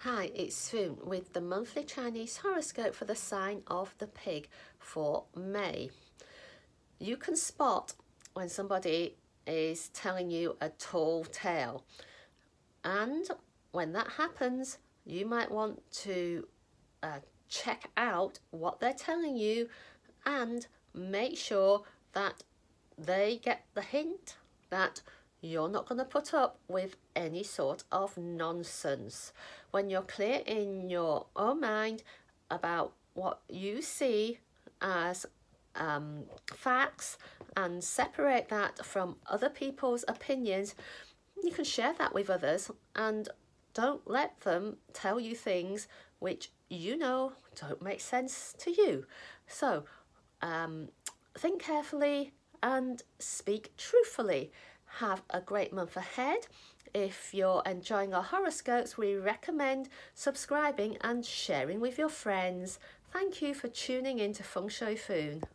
Hi, it's Foon with the monthly Chinese horoscope for the sign of the pig for May. You can spot when somebody is telling you a tall tale and when that happens you might want to uh, check out what they're telling you and make sure that they get the hint that you're not going to put up with any sort of nonsense. When you're clear in your own mind about what you see as um, facts and separate that from other people's opinions, you can share that with others and don't let them tell you things which you know don't make sense to you. So um, think carefully and speak truthfully. Have a great month ahead. If you're enjoying our horoscopes, we recommend subscribing and sharing with your friends. Thank you for tuning in to Feng Shui Foon.